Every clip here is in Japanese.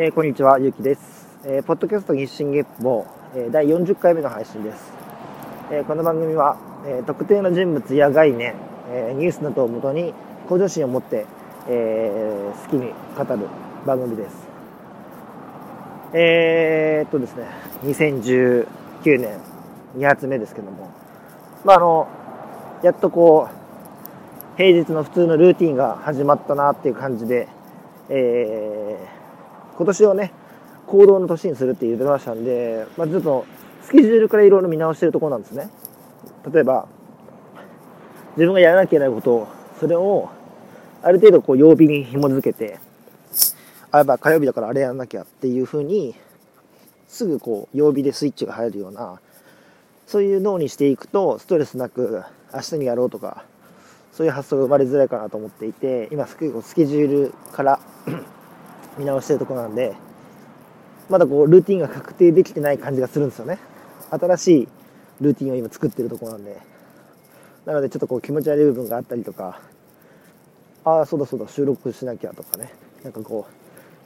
えー、こんにちは、ゆうきです。えー、ポッドキャスト日進月報、えー、第40回目の配信です。えこの番組は、え特定の人物や概念、えニュースなどをもとに向上心を持って、え好きに語る番組です。えっとですね、2019年2発目ですけども、まあ、あの、やっとこう、平日の普通のルーティンが始まったなっていう感じで、えー、今年をね、行動の年にするって言ってましたんで、まあ、ちょっとスケジュールからいろいろ見直してるところなんですね。例えば、自分がやらなきゃいけないことを、それをある程度こう曜日に紐づけて、あ、やっぱ火曜日だからあれやらなきゃっていうふうに、すぐこう曜日でスイッチが入るような、そういう脳にしていくと、ストレスなく明日にやろうとか、そういう発想が生まれづらいかなと思っていて、今スケジュールから見直してるとこなんで、まだこう、ルーティンが確定できてない感じがするんですよね。新しいルーティンを今作ってるとこなんで。なのでちょっとこう気持ち悪い部分があったりとか、ああ、そうだそうだ、収録しなきゃとかね。なんかこ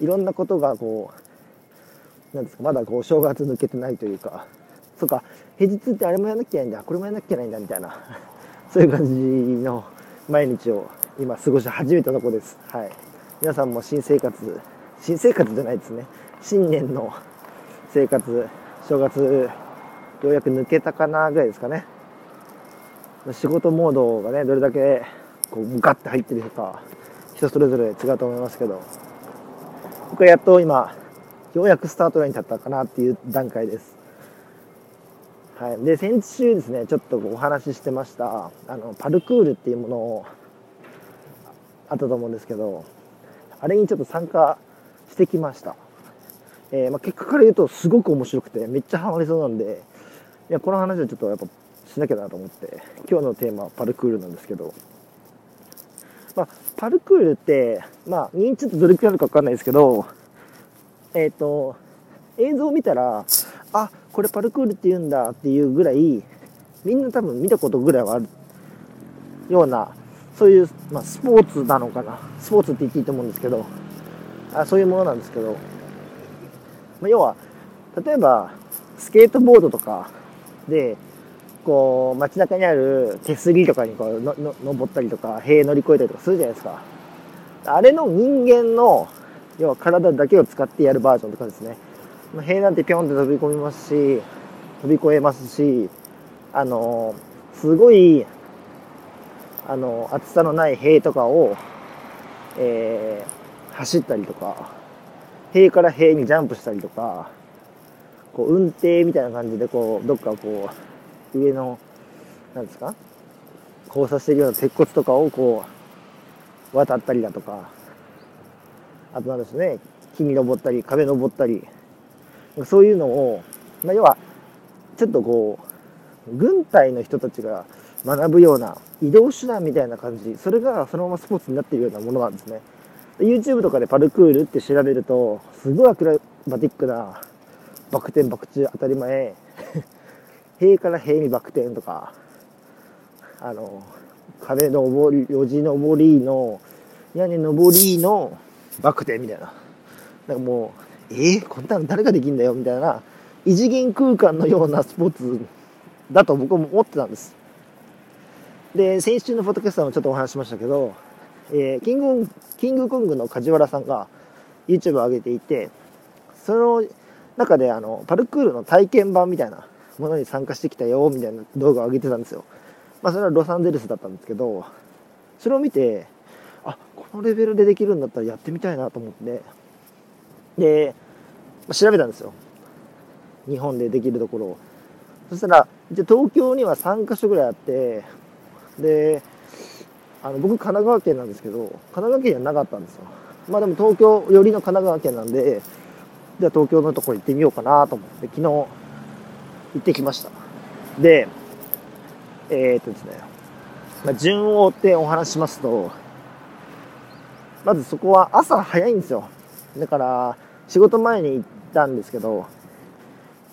う、いろんなことがこう、なんですか、まだこう、正月抜けてないというか、そうか、平日ってあれもやんなきゃいけないんだ、これもやんなきゃいけないんだ、みたいな、そういう感じの毎日を今過ごし始めたとこです。はい。皆さんも新生活新生活じゃないですね。新年の生活正月ようやく抜けたかなぐらいですかね。仕事モードがねどれだけこうガッて入ってるか人それぞれ違うと思いますけど。僕はやっと今ようやくスタートラインに立ったかなっていう段階です。はい、で先週ですねちょっとお話ししてましたあのパルクールっていうものをあったと思うんですけどあれにちょっと参加してきました。えー、まあ、結果から言うとすごく面白くてめっちゃハマりそうなんで、いや、この話はちょっとやっぱしなきゃなと思って、今日のテーマはパルクールなんですけど、まあ、パルクールって、まあ、認知ってどれくらいあるかわかんないですけど、えっ、ー、と、映像を見たら、あ、これパルクールって言うんだっていうぐらい、みんな多分見たことぐらいはあるような、そういう、まあ、スポーツなのかな。スポーツって言っていいと思うんですけど、あそういうものなんですけど、まあ、要は例えばスケートボードとかでこう街中にある手すりとかにこうのの登ったりとか塀乗り越えたりとかするじゃないですか。あれの人間の要は体だけを使ってやるバージョンとかですね。塀なんてピョンって飛び込みますし飛び越えますしあのすごいあの厚さのない塀とかを、えー走ったりとか、塀から塀にジャンプしたりとか、こう運転みたいな感じでこう、どっかこう、上の、なんですか交差してるような鉄骨とかをこう、渡ったりだとか、あとなんですね、木に登ったり、壁登ったり、そういうのを、まあ、要は、ちょっとこう、軍隊の人たちが学ぶような移動手段みたいな感じ、それがそのままスポーツになっているようなものなんですね。YouTube とかでパルクールって調べると、すごいアクロバティックな、バク転バク宙当たり前、塀から塀にバク転とか、あの、壁登り、路地登りの、屋根登りのバク転みたいな。なんかもう、えー、こんなの誰ができんだよみたいな、異次元空間のようなスポーツだと僕も思ってたんです。で、先週のフォトキャスターもちょっとお話しましたけど、えー、キング、キングコングの梶原さんが YouTube を上げていて、その中であの、パルクールの体験版みたいなものに参加してきたよ、みたいな動画を上げてたんですよ。まあそれはロサンゼルスだったんですけど、それを見て、あ、このレベルでできるんだったらやってみたいなと思って、で、まあ、調べたんですよ。日本でできるところを。そしたら、じゃ東京には3カ所ぐらいあって、で、あの僕神奈川県なんですけど神奈川県にはなかったんですよ。まあでも東京寄りの神奈川県なんでじゃあ東京のところ行ってみようかなと思って昨日行ってきました。でえー、っとですね、まあ、順を追ってお話しますとまずそこは朝早いんですよ。だから仕事前に行ったんですけど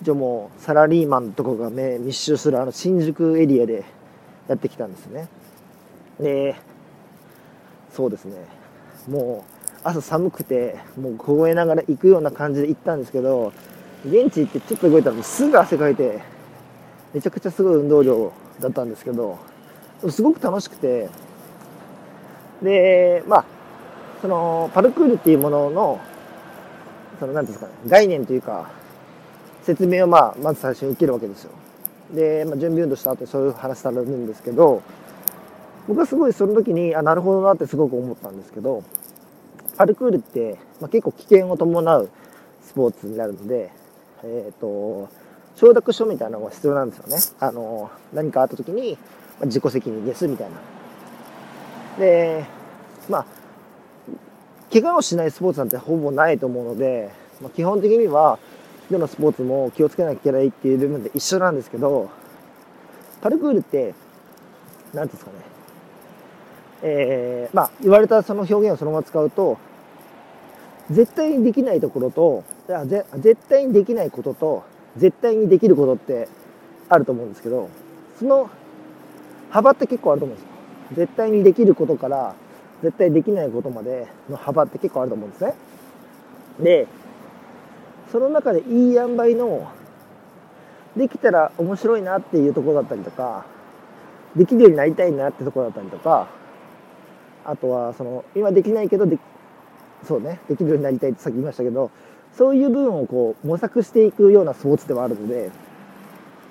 一応もうサラリーマンとかが目密集するあの新宿エリアでやってきたんですね。でそうですね。もう朝寒くてもう凍えながら行くような感じで行ったんですけど現地行ってちょっと動いたらすぐ汗かいてめちゃくちゃすごい運動量だったんですけどすごく楽しくて。でまあそのパルクールっていうもののその何ていうんですかね概念というか説明をまあまず最初に受けるわけですよ。で、まあ、準備運動した後そういう話されるんですけど僕はすごいその時にあなるほどなってすごく思ったんですけどパルクールって、まあ、結構危険を伴うスポーツになるので、えっ、ー、と承諾書みたいなのが必要なんですよね。あの何かあった時に、自己責任ですみたいな。でまあ怪我をしないスポーツなんてほぼないと思うので、まあ、基本的にはどのスポーツも気をつけなきゃいけないっていう部分で一緒なんですけどパルクールって何ていうんですかね。えー、まあ言われたその表現をそのまま使うと絶対にできないところと絶対にできないことと絶対にできることってあると思うんですけどその幅って結構あると思うんですよ。絶対にできることから絶対できないことまでの幅って結構あると思うんですね。でその中でいい塩梅のできたら面白いなっていうところだったりとかできるようになりたいなってところだったりとかあとはその今できないけどでそうねできるようになりたいってさっき言いましたけどそういう部分をこう模索していくようなスポーツではあるので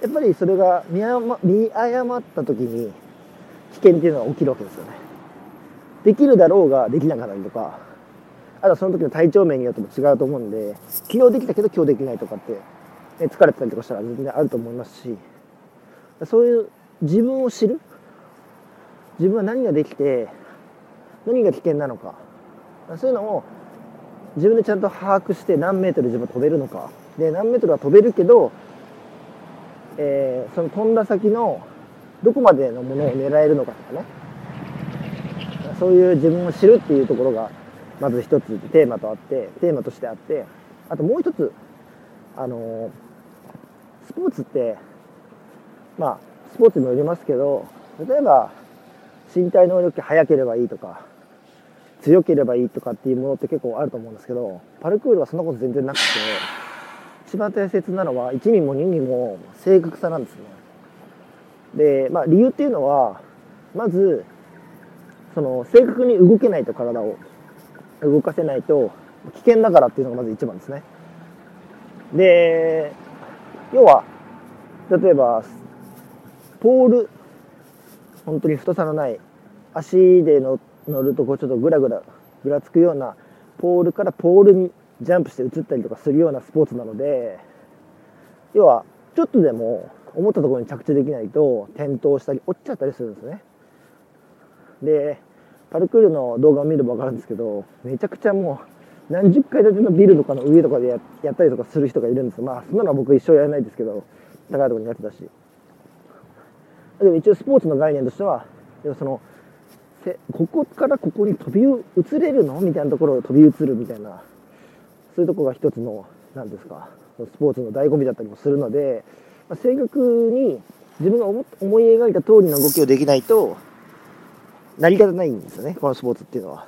やっぱりそれが見誤見誤った時に危険っていうのが起きるわけですよね。できるだろうができなかったりとかあとはその時の体調面によっても違うと思うんで昨日できたけど今日できないとかって、ね、疲れてたりとかしたら全然あると思いますしそういう自分を知る自分は何ができて何が危険なのか。そういうのを自分でちゃんと把握して何メートル自分飛べるのか。で何メートルは飛べるけど、えー、その飛んだ先のどこまでのものを狙えるのかとかね。そういう自分を知るっていうところがまず一つテーマとあってテーマとしてあって。あともう一つあのスポーツってまあスポーツにもよりますけど例えば身体能力速ければいいとか強ければいいとかっていうものって結構あると思うんですけどパルクールはそんなこと全然なくて一番大切なのは1ミも2ミも正確さなんですね。でまあ理由っていうのはまずその正確に動けないと体を動かせないと危険だからっていうのがまず一番ですね。で要は例えばポール本当に太さのない足で乗るとこうちょっとグラグラぐらつくようなポールからポールにジャンプして移ったりとかするようなスポーツなので要はちょっとでも思ったところに着地できないと転倒したり落ちちゃったりするんですね。でパルクールの動画を見れば分かるんですけどめちゃくちゃもう何十階建てのビルとかの上とかでやったりとかする人がいるんです。まあそんなのは僕一生やらないですけど高いところにやってたし。でも一応スポーツの概念としてはでもそのここからここに飛び移れるの？みたいなところを飛び移るみたいなそういうとこが一つの何ですかスポーツの醍醐味だったりもするので、まあ、正確に自分が思い描いた通りの動きをできないと成り立たないんですよねこのスポーツっていうのは。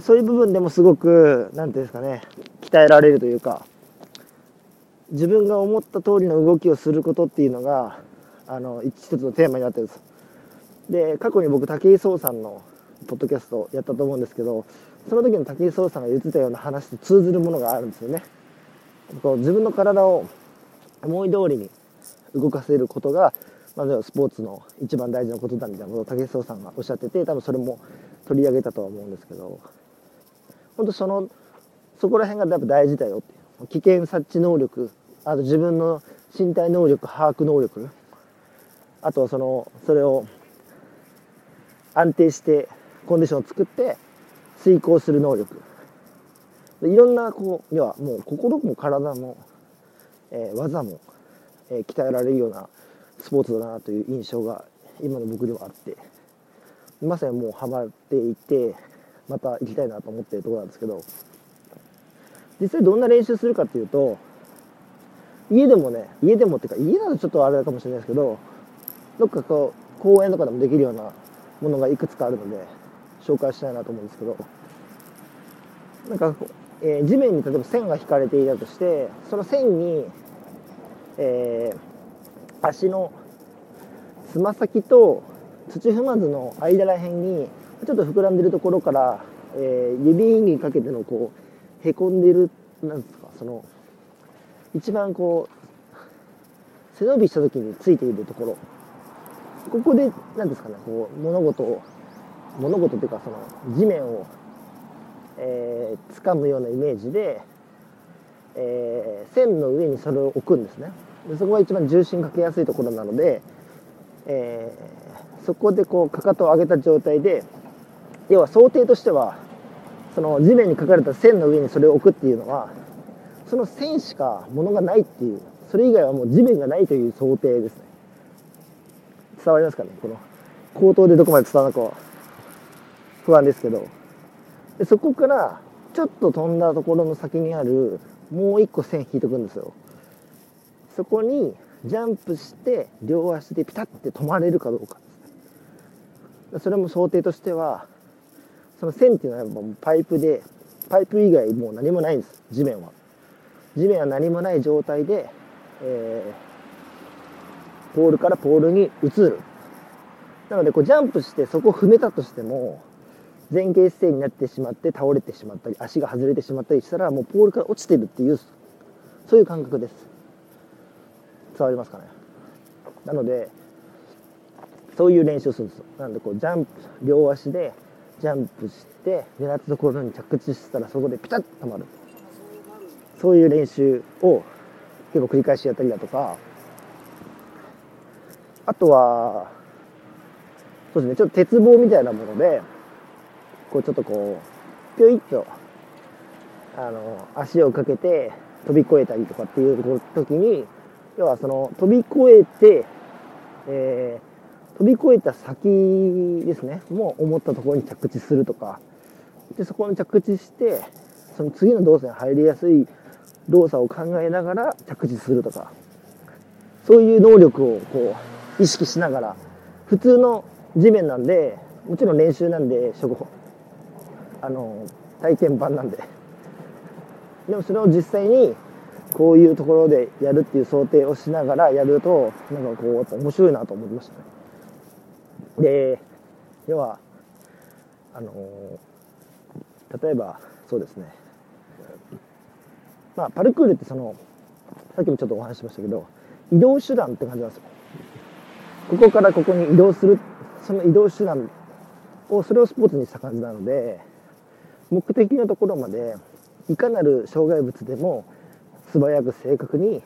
そういう部分でもすごく何ていうんですかね鍛えられるというか自分が思った通りの動きをすることっていうのがあの一つのテーマになってるんです。で過去に僕武井壮さんのポッドキャストやったと思うんですけどその時の武井壮さんが言ってたような話と通ずるものがあるんですよね。こう自分の体を思い通りに動かせることがまずはスポーツの一番大事なことだみたいなことを武井壮さんがおっしゃってて多分それも取り上げたとは思うんですけど本当そのそこら辺がやっぱ大事だよっていう。危険察知能力あと自分の身体能力把握能力あとはそのそれを安定してコンディションを作って遂行する能力。いろんなこう要はもう心も体も、えー、技も、えー、鍛えられるようなスポーツだなという印象が今の僕ではあって。まさにもうハマっていてまた行きたいなと思ってるところなんですけど。実際どんな練習するかっていうと家でもね家でもっていうか家だとちょっとあれかもしれないですけどどっかこう公園とかでもできるようなものがいくつかあるので紹介したいなと思うんですけど。なんか、えー、地面に例えば線が引かれていたとしてその線に、えー、足のつま先と土踏まずの間らへんにちょっと膨らんでるところから、えー、指にかけてのこうへこんでるなんですかその一番こう背伸びした時についているところ。ここで何ですかねこう物事を物事というかその地面を、えー、掴むようなイメージで、えー、線の上にそれを置くんですね。でそこが一番重心かけやすいところなので、えー、そこでこうかかとを上げた状態で要は想定としてはその地面に書かれた線の上にそれを置くっていうのはその線しかものがないっていうそれ以外はもう地面がないという想定ですね。伝わりますかね？この口頭でどこまで伝わるのかは。不安ですけど。でそこからちょっと飛んだところの先にあるもう一個線引いておくんですよ。そこにジャンプして両足でピタッて止まれるかどうか。ですねそれも想定としてはその線っていうのはもうパイプでパイプ以外もう何もないんです地面は。地面は何もない状態で、えー、ポールからポールに移る。なのでこうジャンプしてそこを踏めたとしても前傾姿勢になってしまって倒れてしまったり足が外れてしまったりしたらもうポールから落ちてるっていうそういう感覚です。伝わりますかね。なのでそういう練習をするんですよ。なのでこうジャンプ両足でジャンプして狙ったところに着地したらそこでピタッと止まる。そういう練習を結構繰り返しやったりだとかあとはそうですねちょっと鉄棒みたいなものでこうちょっとこうぴょいっとあの足をかけて飛び越えたりとかっていう時に要はその飛び越えて、えー飛び越えた先ですねもう思ったところに着地するとか。でそこに着地してその次の動作に入りやすい動作を考えながら着地するとか。そういう能力をこう意識しながら普通の地面なんでもちろん練習なんであの体験版なんで。でもそれを実際にこういうところでやるっていう想定をしながらやるとなんかこう面白いなと思いましたね。で要はあの例えばそうですね。まあパルクールってそのさっきもちょっとお話ししましたけど移動手段って感じなんですよ。ここからここに移動するその移動手段をそれをスポーツにした感じなので目的のところまでいかなる障害物でも素早く正確に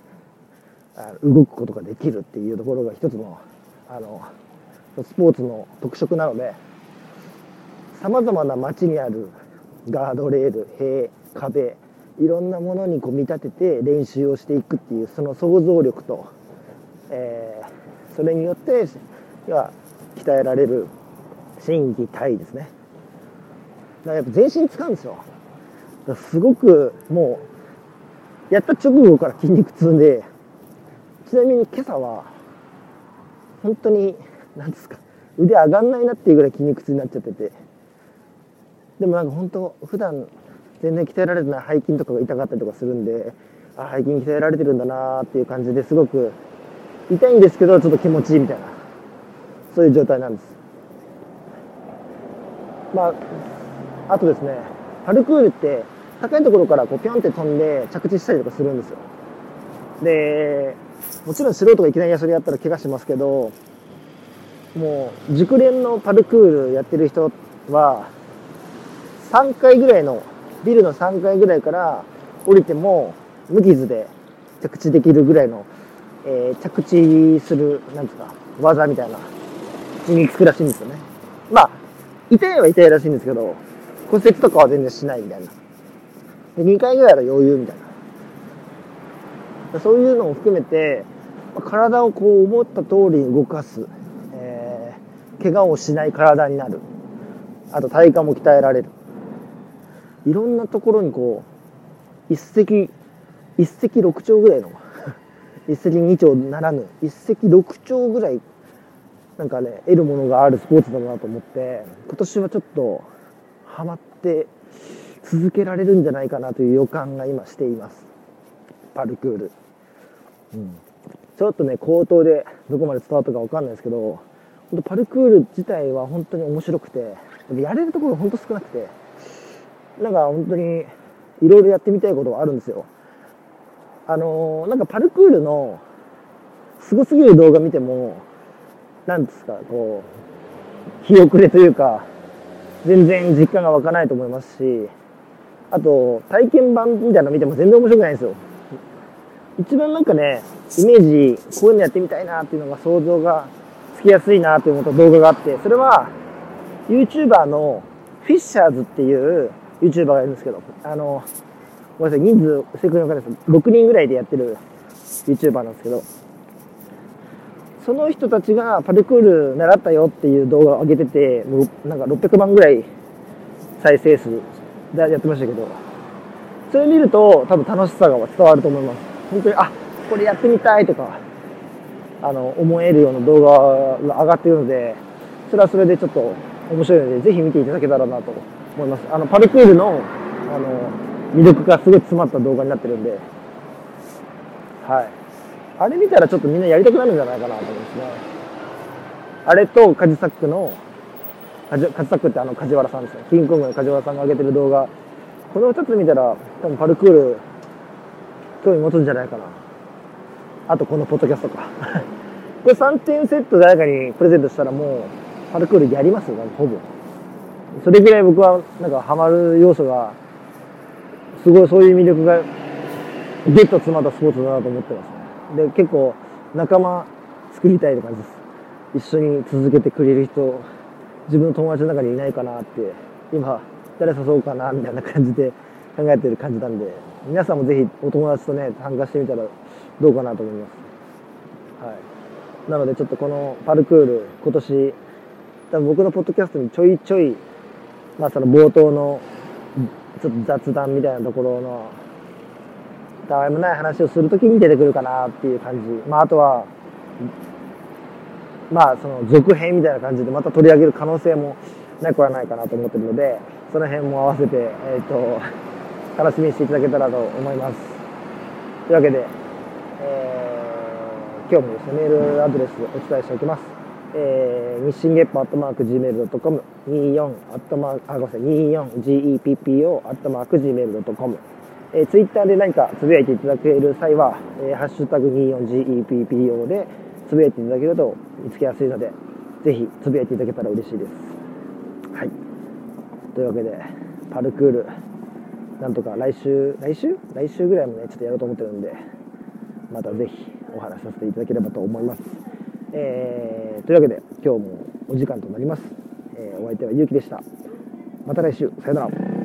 動くことができるっていうところが一つのあのスポーツの特色なのでさまざまな街にあるガードレール塀壁いろんなものにこう見立てて練習をしていくっていうその想像力と、えー、それによっては鍛えられる心技体ですね。だからやっぱ全身使うんですよ。すごくもうやった直後から筋肉痛でちなみに今朝は本当になんですか腕上がんないなっていうぐらい筋肉痛になっちゃってて。でもなんか本当普段全然鍛えられてない背筋とかが痛かったりとかするんであ背筋鍛えられてるんだなっていう感じですごく痛いんですけどちょっと気持ちいいみたいな。そういう状態なんです。まああとですねパルクールって高いところからこうピョンって飛んで着地したりとかするんですよ。でもちろん素人がいきなりそれやったら怪我しますけどもう熟練のパルクールやってる人は3階ぐらいのビルの3階ぐらいから降りても無傷で着地できるぐらいの、えー、着地するなんですか技みたいなにつくらしいんですよね。まあ痛いは痛いらしいんですけど骨折とかは全然しないみたいな。で2回ぐらいは余裕みたいな。そういうのも含めて体をこう思った通りに動かす。え怪我をしない体になる。あと体幹も鍛えられる。いろんなところにこう一石一石六鳥ぐらいの一石二鳥ならぬ一石六鳥ぐらいなんかね得るものがあるスポーツだなと思って今年はちょっとハマって続けられるんじゃないかなという予感が今しています。パルクール、うん、ちょっとね口頭でどこまで伝わったか分かんないですけど本当パルクール自体は本当に面白くてやれるところが本当少なくてなんか本当にいろいろやってみたいことがあるんですよ。あの、なんかパルクールのすごすぎる動画見てもなんですかこう気遅れというか全然実感が湧かないと思いますしあと体験版みたいなの見ても全然面白くないんですよ。一番なんかねイメージこういうのやってみたいなっていうのが想像がつきやすいなと思った動画があってそれは YouTuber のフィッシャーズっていう YouTuber がいるんですけどあのごめんなさい人数正確に分かんないです6人ぐらいでやってる YouTuber なんですけどその人たちがパルクール習ったよっていう動画を上げてて、もうなんか600万ぐらい再生数でやってましたけど、それ見ると多分楽しさが伝わると思います。本当に、あ、これやってみたいとか、あの、思えるような動画が上がっているので、それはそれでちょっと面白いので、ぜひ見ていただけたらなと思います。あの、パルクールの、あの、魅力がすごい詰まった動画になってるんで、はい。あれ見たらちょっとみんなやりたくなるんじゃないかなと思うんですね。あれとカジサックの、カジカジサックってあの梶原さんですね。キングコングの梶原さんが上げてる動画。この2つ見たら多分パルクール興味持つんじゃないかな。あとこのポッドキャストか。これ3点セット誰かにプレゼントしたらもうパルクールやりますよ、ほぼ。それぐらい僕はなんかハマる要素が、すごいそういう魅力がゲット詰まったスポーツだなと思ってますね。で、結構仲間作りたいって感じです。一緒に続けてくれる人、自分の友達の中にいないかなって、今、誰誘おうかな、みたいな感じで考えてる感じなんで、皆さんもぜひお友達とね、参加してみたらどうかなと思います。はい。なのでちょっとこのパルクール、今年、多分僕のポッドキャストにちょいちょい、まあその冒頭のちょっと雑談みたいなところのたわいもない話をするときに出てくるかなっていう感じ。まあ、あとは、まあ、その続編みたいな感じでまた取り上げる可能性もなくはないかなと思ってるので、その辺も合わせて、えっ、ー、と、楽しみにしていただけたらと思います。というわけで、えー、今日もですね、メールアドレスお伝えしておきます。えー、日進月歩アットマーク Gmail.com、24アットマーク、あ、ごめんなさい、24GEPPO アットマーク Gmail.com えー、ツイッターで何かつぶやいていただける際は、えー、ハッシュタグ 24GEPPO でつぶやいていただけると見つけやすいので、ぜひつぶやいていただけたら嬉しいです。はい。というわけで、パルクール、なんとか来週、来週？来週ぐらいもね、ちょっとやろうと思ってるんで、またぜひお話しさせていただければと思います。えー、というわけで、今日もお時間となります。えー、お相手はゆうきでした。また来週、さよなら。